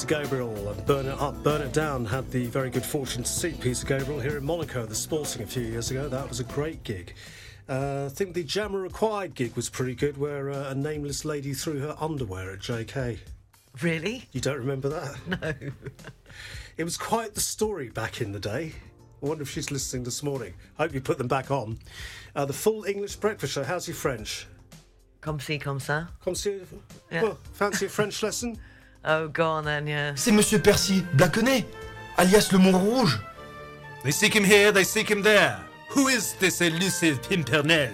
Peter Gabriel and Burn It Up, Burn It Down. Had the very good fortune to see Peter Gabriel here in Monaco the Sporting a few years ago. That was a great gig. Uh, I think the Jamiroquai gig was pretty good, where uh, a nameless lady threw her underwear at JK. Really? You don't remember that? No. It was quite the story back in the day. I wonder if she's listening this morning. I hope you put them back on. Uh, the full English breakfast show. How's your French? Comme ci, comme ça. Come see, Yeah. well, fancy a French lesson? Oh, go on then, yeah. C'est Monsieur Percy Blaconnet, alias le Mont Rouge. They seek him here, they seek him there. Who is this elusive Pimpernel?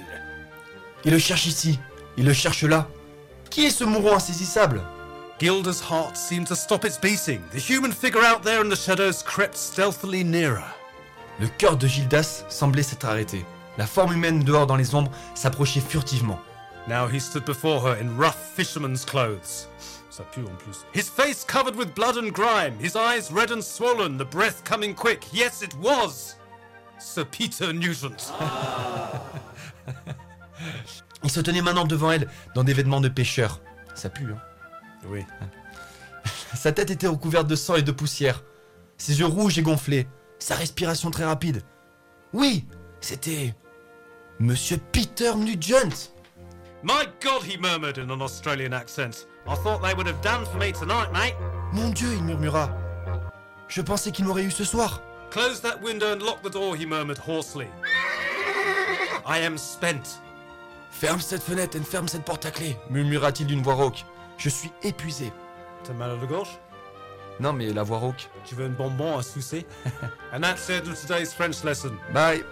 Il le cherche ici, il le cherche là. Qui est ce mouron insaisissable? Gilda's heart seemed to stop its beating. The human figure out there in the shadows crept stealthily nearer. Le cœur de Gildas semblait s'être arrêté. La forme humaine dehors dans les ombres s'approchait furtivement. Now he stood before her in rough fisherman's clothes. Ça pue en plus. His face covered with blood and grime, his eyes red and swollen, the breath coming quick. Yes, it was Sir Peter Nugent. Il se tenait maintenant devant elle dans des vêtements de pêcheur. Ça pue, hein Oui. Sa tête était recouverte de sang et de poussière. Ses yeux rouges et gonflés. Sa respiration très rapide. Oui, c'était... Monsieur Peter Nugent My God, he murmured in an Australian accent. I thought they would have done for me tonight, mate. Mon Dieu, il murmura. Je pensais qu'il m'aurait eu ce soir. Close that window and lock the door, he murmured hoarsely. I am spent. Ferme cette fenêtre et ferme cette porte à clé, murmura-t-il d'une voix rauque. Je suis épuisé. T'as mal à la gorge? Non mais la voix rauque. Tu veux un bonbon à sucer? and that's end of today's French lesson. Bye.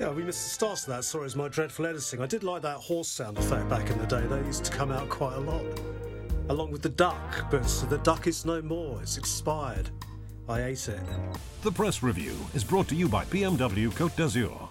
Yeah, we missed the start of that. Sorry, it's my dreadful editing. I did like that horse sound effect back in the day. They used to come out quite a lot. Along with the duck, but the duck is no more. It's expired. I ate it. The press review is brought to you by BMW Côte d'Azur.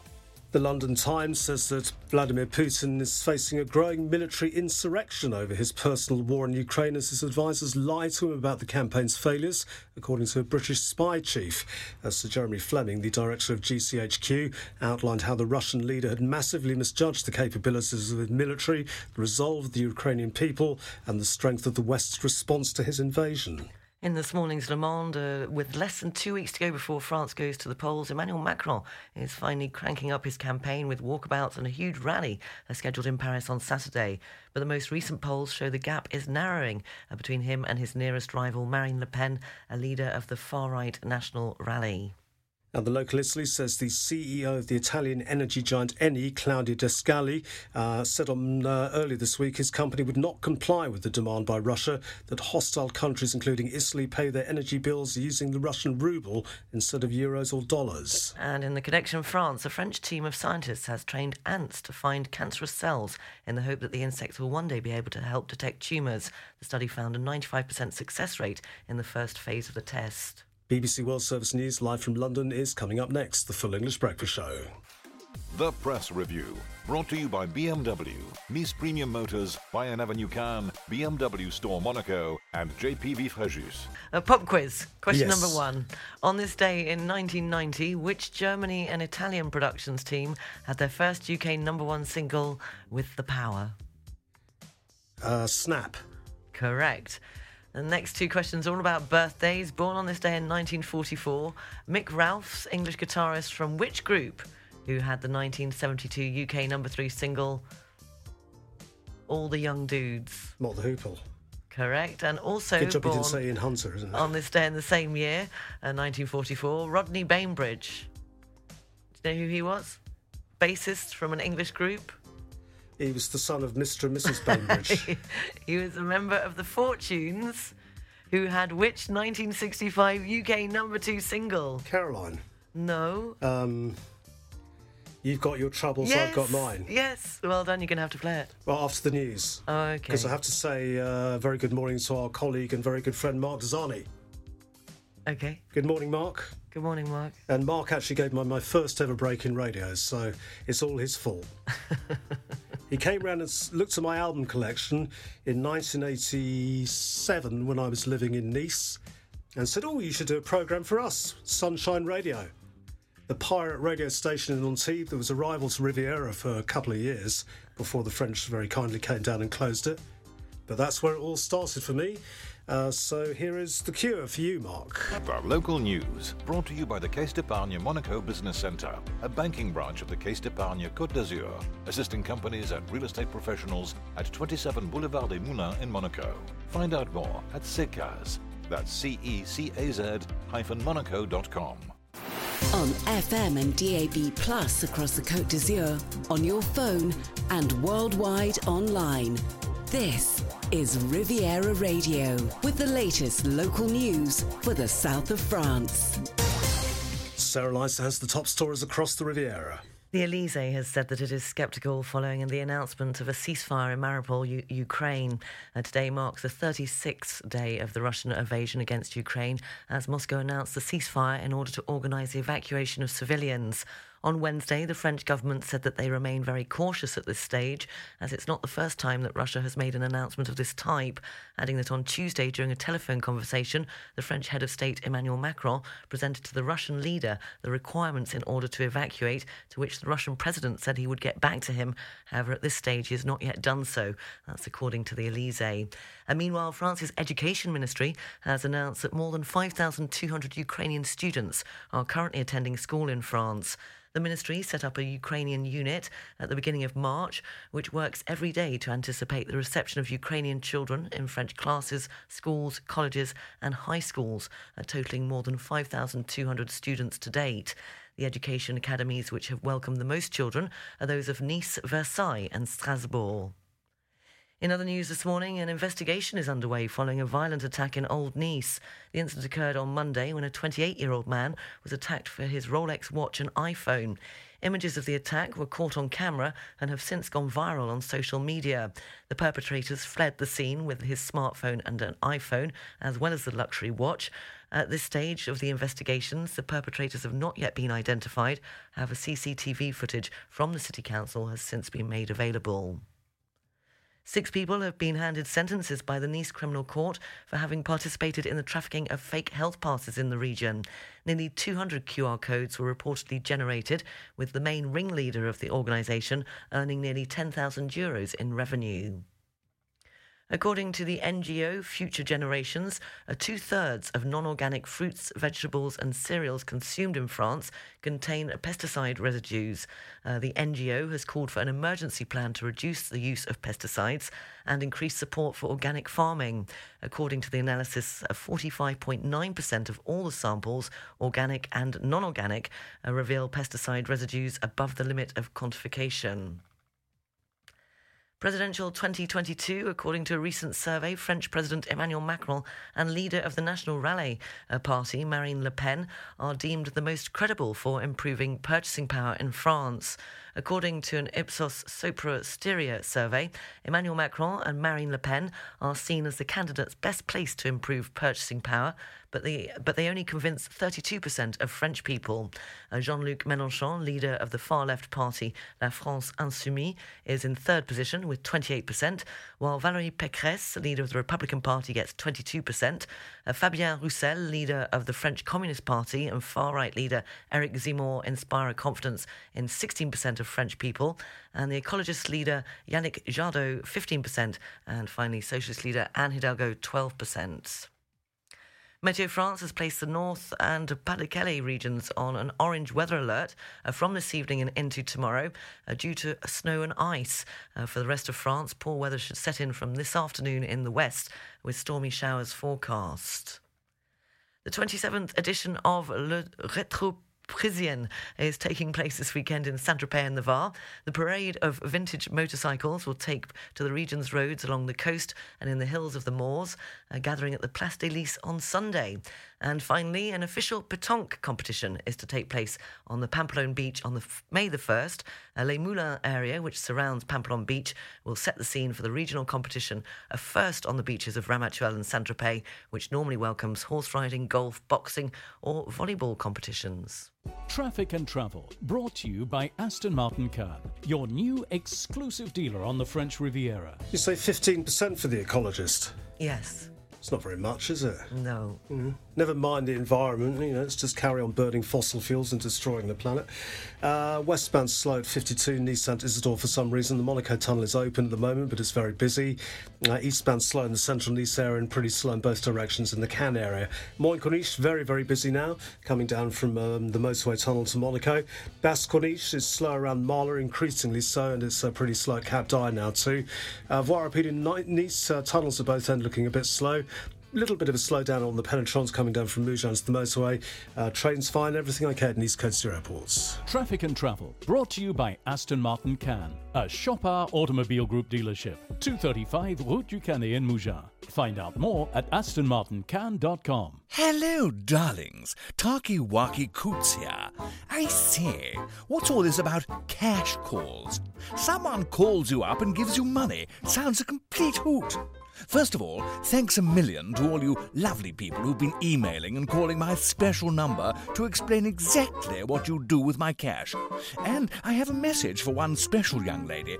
The London Times says that Vladimir Putin is facing a growing military insurrection over his personal war in Ukraine as his advisers lie to him about the campaign's failures, according to a British spy chief. As Sir Jeremy Fleming, the director of GCHQ, outlined how the Russian leader had massively misjudged the capabilities of his military, the resolve of the Ukrainian people, and the strength of the West's response to his invasion. In this morning's Le Monde, uh, with less than two weeks to go before France goes to the polls, Emmanuel Macron is finally cranking up his campaign with walkabouts and a huge rally uh, scheduled in Paris on Saturday. But the most recent polls show the gap is narrowing uh, between him and his nearest rival, Marine Le Pen, a leader of the far right National Rally. And the local Italy says the CEO of the Italian energy giant Eni, Claudio Descalzi, uh, said on uh, earlier this week his company would not comply with the demand by Russia that hostile countries, including Italy, pay their energy bills using the Russian ruble instead of euros or dollars. And in the Connexion France, a French team of scientists has trained ants to find cancerous cells in the hope that the insects will one day be able to help detect tumours. The study found a 95% success rate in the first phase of the test. BBC World Service News live from London is coming up next. The Full English Breakfast Show. The Press Review, brought to you by BMW, Nice Premium Motors, Bayern Avenue Cannes, BMW Store Monaco, and JPV Fréjus. A pop quiz. Question Yes. number one. On this day in 1990, which Germany and Italian productions team had their first UK number one single with The Power? Uh, snap. Correct. The next two questions are all about birthdays. Born on this day in 1944, Mick Ralphs, English guitarist from which group who had the 1972 UK number three single All the Young Dudes? Mott the Hoople. Correct. And also Good job you born didn't say Hunter, isn't it? on this day in the same year, uh, 1944, Rodney Bainbridge. Do you know who he was? Bassist from an English group. He was the son of Mr. and Mrs. Bainbridge. he was a member of the Fortunes, who had which 1965 UK number two single? Caroline, No. um, you've got your troubles, yes. I've got mine. Yes. Well done. You're going to have to play it. Well, after the news. Oh, okay. Because I have to say, uh, very good morning to our colleague and very good friend Mark Zani. Okay. Good morning, Mark. Good morning, Mark. And Mark actually gave me my first ever break in radio, so it's all his fault. he came round and looked at my album collection in 1987 when I was living in Nice and said, Oh, you should do a programme for us, Sunshine Radio. The pirate radio station in Antibes that was a rival to Riviera for a couple of years before the French very kindly came down and closed it. But that's where it all started for me. Uh, so here is the cure for you, Mark. The local news, brought to you by the Caisse d'Epargne Monaco Business Centre, a banking branch of the Caisse d'Epargne Côte d'Azur, assisting companies and real estate professionals at 27 Boulevard des Moulins in Monaco. Find out more at CECAZ. That's C-E-C-A-Z hyphen monaco.com. On FM and DAB Plus across the Côte d'Azur, on your phone and worldwide online. This is Riviera Radio with the latest local news for the south of France. Sarah Lysa has the top stories across the Riviera. The Elysee has said that it is sceptical following the announcement of a ceasefire in Mariupol, U- Ukraine. Uh, today marks the 36th day of the Russian invasion against Ukraine as Moscow announced the ceasefire in order to organise the evacuation of civilians. On Wednesday, the French government said that they remain very cautious at this stage, as it's not the first time that Russia has made an announcement of this type, adding that on Tuesday, during a telephone conversation, the French head of state Emmanuel Macron presented to the Russian leader the requirements in order to evacuate, to which the Russian president said he would get back to him. However, at this stage, he has not yet done so. That's according to the Elysee. And meanwhile, France's education ministry has announced that more than 5,200 Ukrainian students are currently attending school in France. The ministry set up a Ukrainian unit at the beginning of March, which works every day to anticipate the reception of Ukrainian children in French classes, schools, colleges, and high schools, uh, totaling more than 5,200 students to date. The education academies which have welcomed the most children are those of Nice, Versailles, and Strasbourg. In other news this morning, an investigation is underway following a violent attack in Old Nice. The incident occurred on Monday when a 28 year old man was attacked for his Rolex watch and iPhone. Images of the attack were caught on camera and have since gone viral on social media. The perpetrators fled the scene with his smartphone and an iPhone, as well as the luxury watch. At this stage of the investigations, the perpetrators have not yet been identified. However, CCTV footage from the City Council has since been made available. Six people have been handed sentences by the Nice Criminal Court for having participated in the trafficking of fake health passes in the region. Nearly 200 QR codes were reportedly generated, with the main ringleader of the organisation earning nearly 10,000 euros in revenue. According to the NGO Future Generations, uh, two thirds of non organic fruits, vegetables, and cereals consumed in France contain pesticide residues. Uh, the NGO has called for an emergency plan to reduce the use of pesticides and increase support for organic farming. According to the analysis, uh, 45.9% of all the samples, organic and non organic, uh, reveal pesticide residues above the limit of quantification. Presidential 2022, according to a recent survey, French President Emmanuel Macron and leader of the National Rally uh, Party, Marine Le Pen, are deemed the most credible for improving purchasing power in France. According to an Ipsos Sopra Steria survey, Emmanuel Macron and Marine Le Pen are seen as the candidates best placed to improve purchasing power, but they, but they only convince 32% of French people. Uh, Jean Luc Mélenchon, leader of the far left party La France Insoumise, is in third position with 28%, while Valérie Pécresse, leader of the Republican Party, gets 22%. Uh, Fabien Roussel, leader of the French Communist Party, and far right leader Eric Zemmour inspire confidence in 16% of French people, and the ecologist leader Yannick Jadot, 15%, and finally Socialist leader Anne Hidalgo, 12%. Meteo France has placed the North and Pas-de-Calais regions on an orange weather alert uh, from this evening and into tomorrow uh, due to snow and ice. Uh, for the rest of France, poor weather should set in from this afternoon in the west with stormy showers forecast. The 27th edition of Le Retro Parisien is taking place this weekend in Saint Tropez in the Var. The parade of vintage motorcycles will take to the region's roads along the coast and in the hills of the Maures, uh, gathering at the Place des Lys on Sunday. And finally, an official petanque competition is to take place on the Pampelonne beach on the f- May the 1st. Uh, Les Moulins area, which surrounds Pampelonne beach, will set the scene for the regional competition, a first on the beaches of Ramatuelle and Saint Tropez, which normally welcomes horse riding, golf, boxing, or volleyball competitions. Traffic and Travel, brought to you by Aston Martin Car, your new exclusive dealer on the French Riviera. You say 15% for the ecologist. Yes. It's not very much, is it? No. Mm. Never mind the environment, you know, let's just carry on burning fossil fuels and destroying the planet. Uh, westbound slow at 52 Nissan Isidore for some reason. The Monaco tunnel is open at the moment, but it's very busy. Uh, eastbound slow in the central Nice area and pretty slow in both directions in the Cannes area. Moyenne Corniche, very, very busy now, coming down from um, the motorway tunnel to Monaco. Basse Corniche is slow around Marla, increasingly so, and it's uh, pretty slow at Cap now too. Uh, Voie Rapide in Nice, uh, tunnels at both ends looking a bit slow little bit of a slowdown on the penetrants coming down from Mougins to the motorway. Uh, trains fine, everything okay at East Coast airports. Traffic and travel brought to you by Aston Martin Cannes, a Chopard Automobile Group dealership, 235 Route du Canet in Mougins. Find out more at astonmartincan.com. Hello, darlings. Taki Waki Coots here. I say, what's all this about cash calls? Someone calls you up and gives you money. Sounds a complete hoot. First of all, thanks a million to all you lovely people who've been emailing and calling my special number to explain exactly what you do with my cash. And I have a message for one special young lady.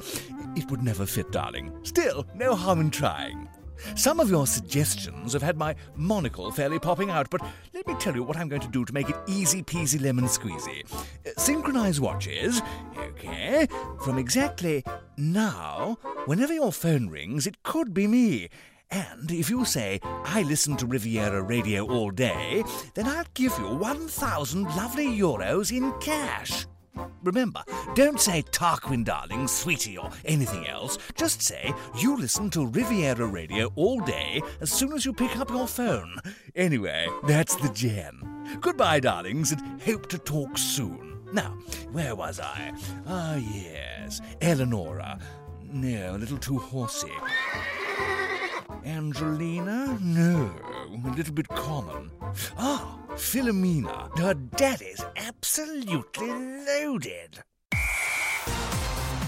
It would never fit, darling. Still, no harm in trying. Some of your suggestions have had my monocle fairly popping out, but let me tell you what I'm going to do to make it easy peasy lemon squeezy. Uh, synchronize watches, okay, from exactly now, whenever your phone rings, it could be me. And if you say, I listen to Riviera Radio all day, then I'll give you 1,000 lovely euros in cash. Remember, don't say Tarquin darling, sweetie, or anything else. Just say you listen to Riviera Radio all day as soon as you pick up your phone. Anyway, that's the gen. Goodbye, darlings, and hope to talk soon. Now, where was I? Ah, yes, Eleonora. No, a little too horsey. Angelina? No, a little bit common. Ah, Philomena. Her daddy's absolutely loaded.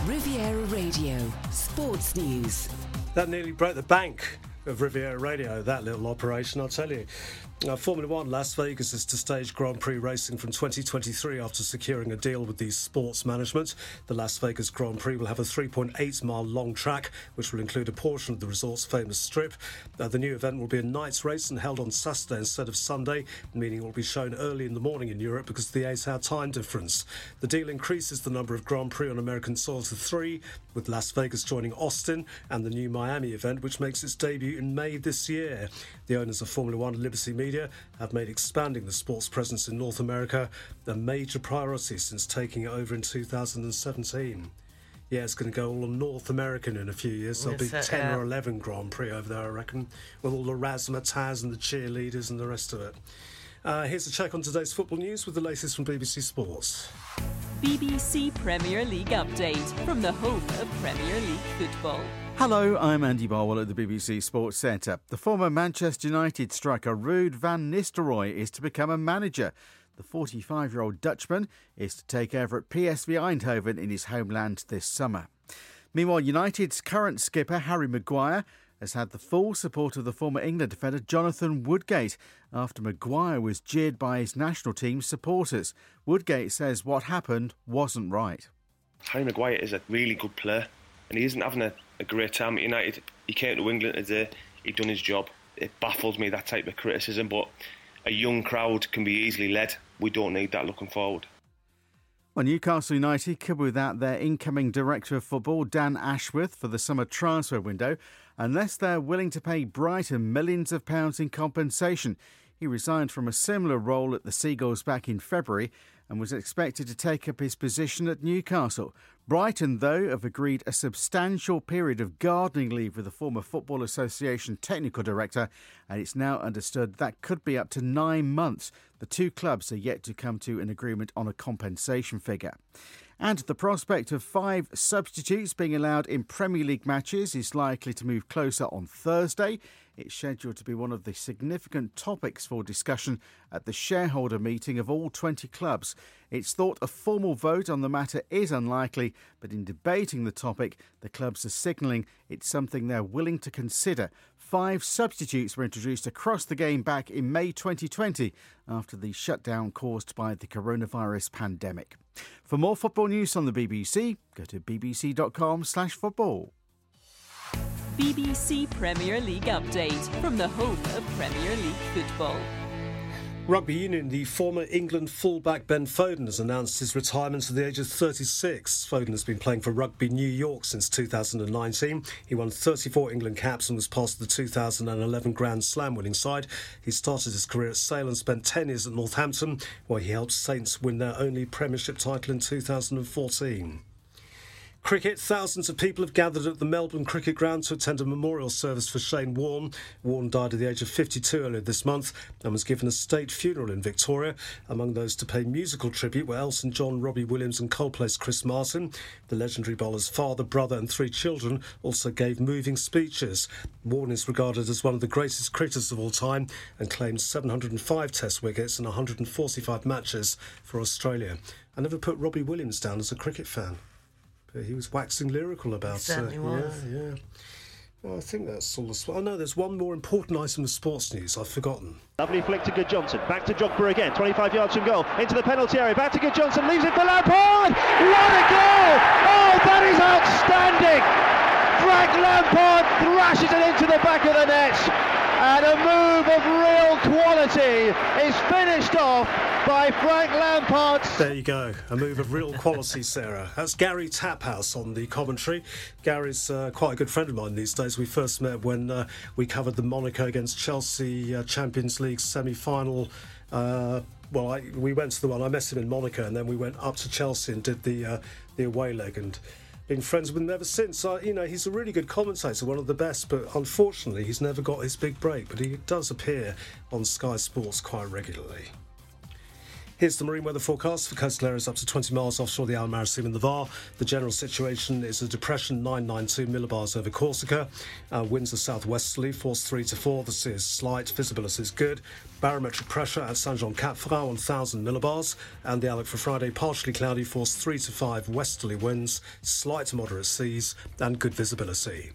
Riviera Radio, Sports News. That nearly broke the bank of Riviera Radio, that little operation, I'll tell you. Uh, Formula One Las Vegas is to stage Grand Prix racing from 2023 after securing a deal with the sports management. The Las Vegas Grand Prix will have a 3.8 mile long track, which will include a portion of the resort's famous strip. Uh, the new event will be a night's race and held on Saturday instead of Sunday, meaning it will be shown early in the morning in Europe because of the eight hour time difference. The deal increases the number of Grand Prix on American soil to three, with Las Vegas joining Austin and the new Miami event, which makes its debut in May this year. The owners of Formula One Liberty Media Media have made expanding the sports presence in North America a major priority since taking it over in 2017. Yeah, it's going to go all North American in a few years. There'll Yes, be uh, 10 yeah. or 11 Grand Prix over there, I reckon, with all the razzmatazz and the cheerleaders and the rest of it. Uh, here's a check on today's football news with the latest from BBC Sports. BBC Premier League update from the home of Premier League football. Hello, I'm Andy Barwell at the BBC Sports Centre. The former Manchester United striker Ruud van Nistelrooy is to become a manager. The 45 year old Dutchman is to take over at PSV Eindhoven in his homeland this summer. Meanwhile, United's current skipper Harry Maguire has had the full support of the former England defender Jonathan Woodgate after Maguire was jeered by his national team's supporters. Woodgate says what happened wasn't right. Harry Maguire is a really good player, and he isn't having a, a great time at United. He came to England today, he done his job. It baffles me that type of criticism, but a young crowd can be easily led. We don't need that looking forward. Well, Newcastle United could without their incoming director of football, Dan Ashworth, for the summer transfer window, unless they're willing to pay Brighton millions of pounds in compensation. He resigned from a similar role at the Seagulls back in February and was expected to take up his position at Newcastle. Brighton, though, have agreed a substantial period of gardening leave with the former Football Association technical director, and it's now understood that could be up to nine months. The two clubs are yet to come to an agreement on a compensation figure. And the prospect of five substitutes being allowed in Premier League matches is likely to move closer on Thursday. It's scheduled to be one of the significant topics for discussion at the shareholder meeting of all 20 clubs. It's thought a formal vote on the matter is unlikely, but in debating the topic, the clubs are signalling it's something they're willing to consider. Five substitutes were introduced across the game back in May 2020 after the shutdown caused by the coronavirus pandemic. For more football news on the BBC, go to bbc.com/football. BBC Premier League update from the home of Premier League football. Rugby Union, the former England fullback Ben Foden has announced his retirement at the age of 36. Foden has been playing for Rugby New York since 2019. He won 34 England caps and was part of the 2011 Grand Slam winning side. He started his career at Sale and spent 10 years at Northampton, where he helped Saints win their only Premiership title in 2014. Cricket, thousands of people have gathered at the Melbourne Cricket Ground to attend a memorial service for Shane Warne. Warne died at the age of 52 earlier this month and was given a state funeral in Victoria. Among those to pay musical tribute were Elton John, Robbie Williams, and Coldplay's Chris Martin. The legendary bowler's father, brother, and three children also gave moving speeches. Warne is regarded as one of the greatest cricketers of all time and claimed 705 Test wickets and 145 matches for Australia. I never put Robbie Williams down as a cricket fan. But he was waxing lyrical about. He certainly uh, was. Yeah, yeah. Well, I think that's all. The, oh no, there's one more important item of sports news I've forgotten. Lovely flick to Gudjohnsen. Back to Jogber again. 25 yards from goal. Into the penalty area. Back to Gudjohnsen. Leaves it for Lampard. What a goal! Oh, that is outstanding! Frank Lampard thrashes it into the back of the net. And a move of real quality is finished off by Frank Lampard. There you go, a move of real quality, Sarah. That's Gary Taphouse on the commentary. Gary's uh, quite a good friend of mine these days. We first met when uh, we covered the Monaco against Chelsea uh, Champions League semi-final. Uh, well, I, we went to the one. I met him in Monaco, and then we went up to Chelsea and did the uh, the away leg and. Been friends with him ever since. You know, he's a really good commentator, one of the best, but unfortunately, he's never got his big break. But he does appear on Sky Sports quite regularly. Here's the marine weather forecast for coastal areas up to 20 miles offshore the Almar Sea and the Var. The general situation is a depression 992 millibars over Corsica. Uh, winds are southwesterly, force 3 to 4. The sea is slight, visibility is good. Barometric pressure at Saint Jean Cap Ferrat 1000 millibars. And the outlook for Friday partially cloudy, force 3 to 5 westerly winds, slight to moderate seas, and good visibility.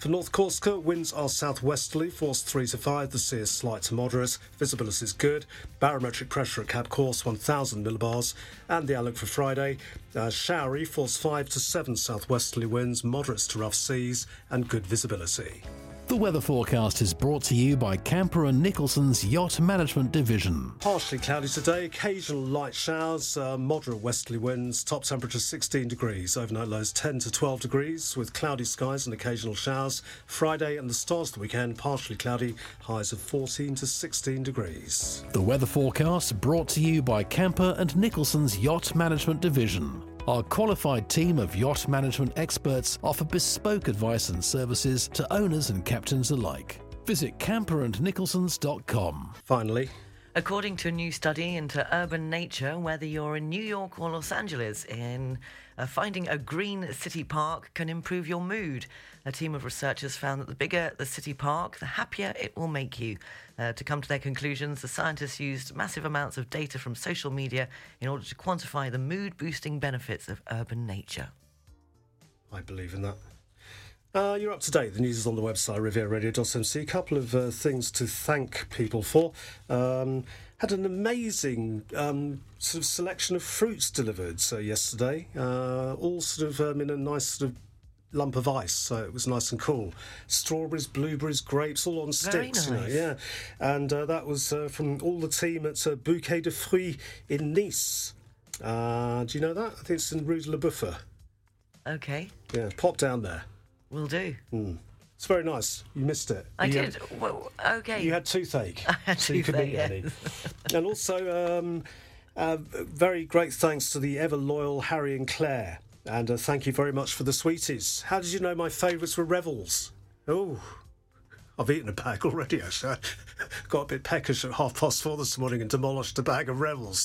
For North Corsica, winds are southwesterly, force 3 to 5. The sea is slight to moderate. Visibility is good. Barometric pressure at Cap Corse 1000 millibars. And the outlook for Friday, uh, showery, force 5 to 7 southwesterly winds, moderates to rough seas, and good visibility. The weather forecast is brought to you by Camper and Nicholson's Yacht Management Division. Partially cloudy today, occasional light showers, uh, moderate westerly winds, top temperature 16 degrees, overnight lows 10 to 12 degrees, with cloudy skies and occasional showers. Friday and the start of the weekend, partially cloudy, highs of 14 to 16 degrees. The weather forecast brought to you by Camper and Nicholson's Yacht Management Division. Our qualified team of yacht management experts offer bespoke advice and services to owners and captains alike. Visit camperandnicholsons.com. Finally, According to a new study into urban nature, whether you're in New York or Los Angeles, in uh, finding a green city park can improve your mood. A team of researchers found that the bigger the city park, the happier it will make you. Uh, to come to their conclusions, the scientists used massive amounts of data from social media in order to quantify the mood boosting benefits of urban nature. I believe in that. Uh, you're up to date. The news is on the website, rivieraradio.mc. A couple of uh, things to thank people for. Um, had an amazing um, sort of selection of fruits delivered uh, yesterday, uh, all sort of um, in a nice sort of lump of ice, so it was nice and cool. Strawberries, blueberries, grapes, all on sticks, you know, yeah. And uh, that was uh, from all the team at uh, Bouquet de Fruits in Nice. Uh, do you know that? I think it's in Rue de la Buffa. Okay, Yeah, pop down there. Will do. It's very nice. You missed it. I You did. had- Well, okay. you had toothache. I had so you could toothache, Annie. and also, um, uh, very great thanks to the ever loyal Harry and Claire. And uh, thank you very much for the sweeties. How did you know my favourites were Revels? Oh, I've eaten a bag already, actually. Got a bit peckish at half past four this morning and demolished a bag of Revels.